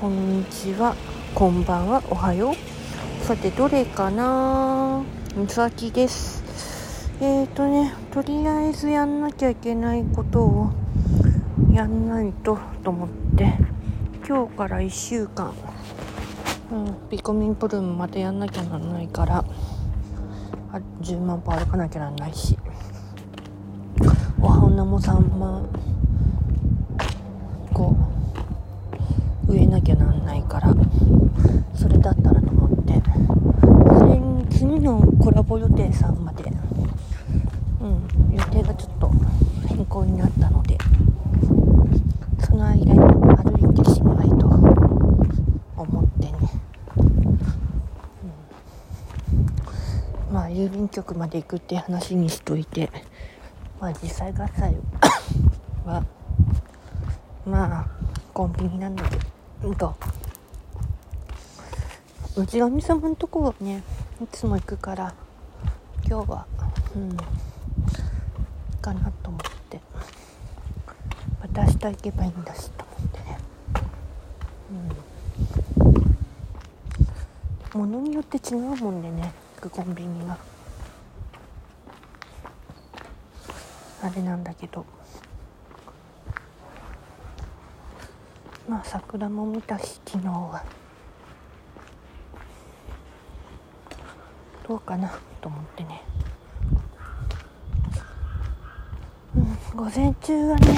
こんにちは。こんばんは。おはよう。さてどれかな？みさきです。えーとねとりあえずやんなきゃいけないことをやんないとと思って今日から1週間うんピコミンプルームまたやんなきゃなんないからあ10万歩歩かなきゃなんないしお花も3万ないからそれだったらと思って。それに次のコラボ予定さんまでうん予定がちょっと変更になったのでその間に歩いてしまいと思ってね、うん、まあ郵便局まで行くって話にしといてまあ実際合切はまあコンビニなんだけどと。うちのみ様のとこはねいつも行くから今日はうんかなと思って。また明日行けばいいんだしと思ってね。うん。物によって違うもんでね行くコンビニが。あれなんだけど。まあ桜も見たし昨日は。どうかなと思ってね、うん、午前中はね、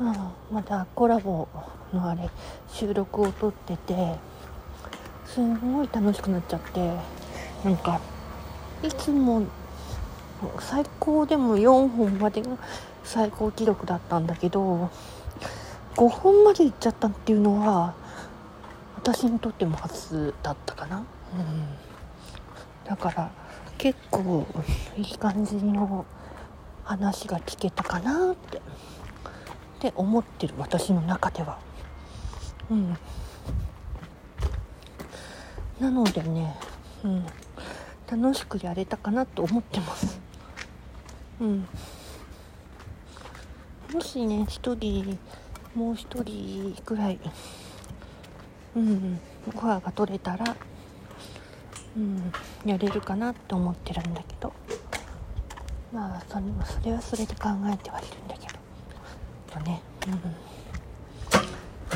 うん、まだコラボのあれ収録を撮っててすんごい楽しくなっちゃってなんかいつも最高でも4本までが最高記録だったんだけど5本まで行っちゃったっていうのは私にとっても初だったかな、うん、だから結構いい感じの話が聞けたかなってって思ってる私の中では。うん。なのでね、うん、楽しくやれたかなと思ってます。うん。もしね一人もう一人くらい。うんご飯が取れたらうんやれるかなって思ってるんだけど。まあそれそれはそれで考えてはいるんだけど。とね。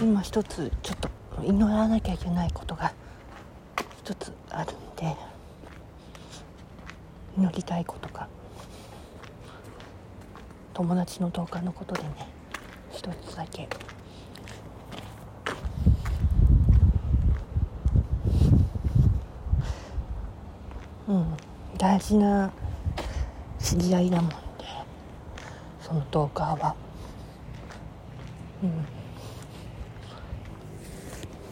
うん。今一つちょっと祈らなきゃいけないことが一つあるんで。祈りたいことが。友達の動画のことでね。一つだけ。うん。大事な知り合いだもんでその動画は。うん。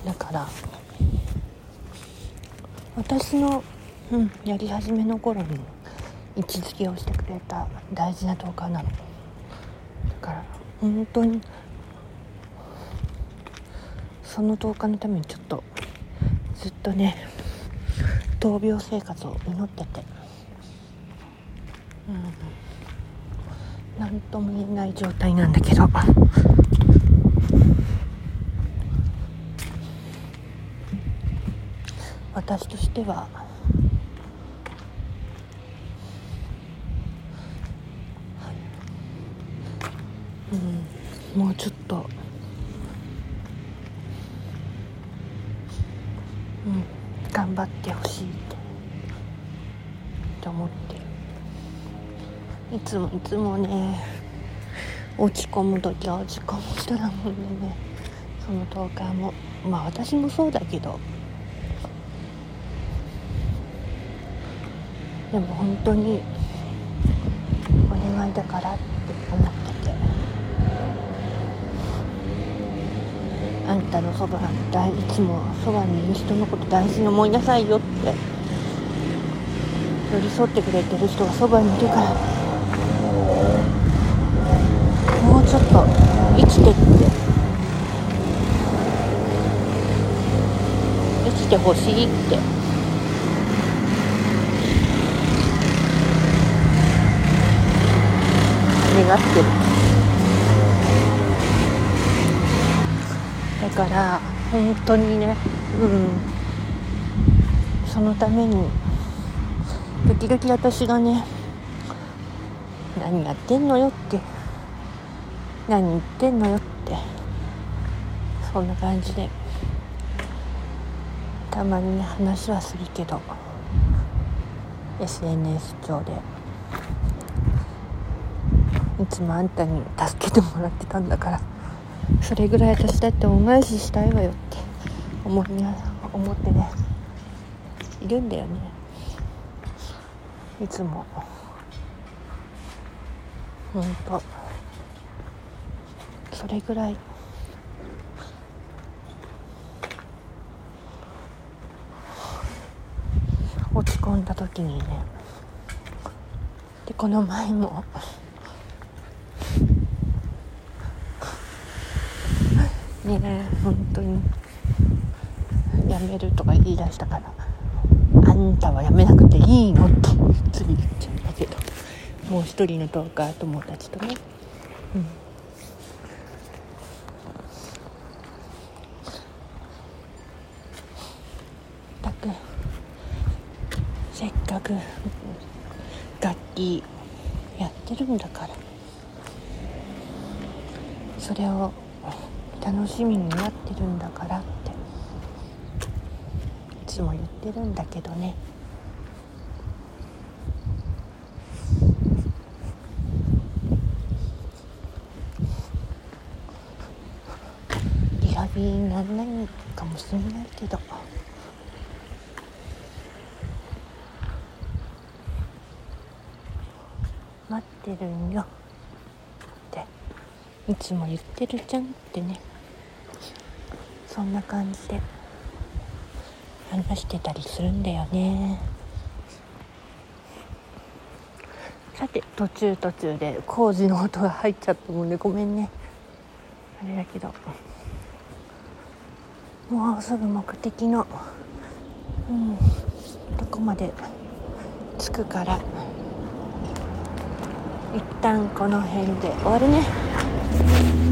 だから私の、うん、やり始めの頃に位置づけをしてくれた大事な動画なの。だから本当に。その動画のためにちょっとずっとね闘病生活を祈ってて。うん。何とも言えない状態なんだけど。私としてはうんもうちょっとうん。頑張ってほしいって思ってる。いつもいつもね落ち込む時は落ち込む人だもんでね。その動画もまあ私もそうだけど。でも本当にお願いだからってあんたのそばいつもそばにいる人のこと大事に思いなさいよって。寄り添ってくれてる人がそばにいるから。もうちょっと生きてって。生きてほしいって。願ってる。から本当にねうん。そのために時々私がね何やってんのよって何言ってんのよってそんな感じでたまに話はするけど SNS 上でいつもあんたに助けてもらってたんだから。それぐらい私だって恩返ししたいわよって思い思ってね。いるんだよね。いつも。ほんとそれぐらい。落ち込んだ時にね。でこの前も。ねえ本当に。やめるとか言い出したから。あんたはやめなくていいのってつい言っちゃったけど。もう一人のトーカー友達とね。うん。たくせっかく楽器やってるんだから。それを楽しみになってるんだからって。いつも言ってるんだけどね。リハビリにならないかもしれないけど。待ってるんよ。いつも言ってるじゃんってね。そんな感じで。話してたりするんだよね。さて途中途中で工事の音が入っちゃったもんでごめんね。あれだけど。もうすぐ目的のうんどこまで着くから。一旦この辺で終わるね。Thank you.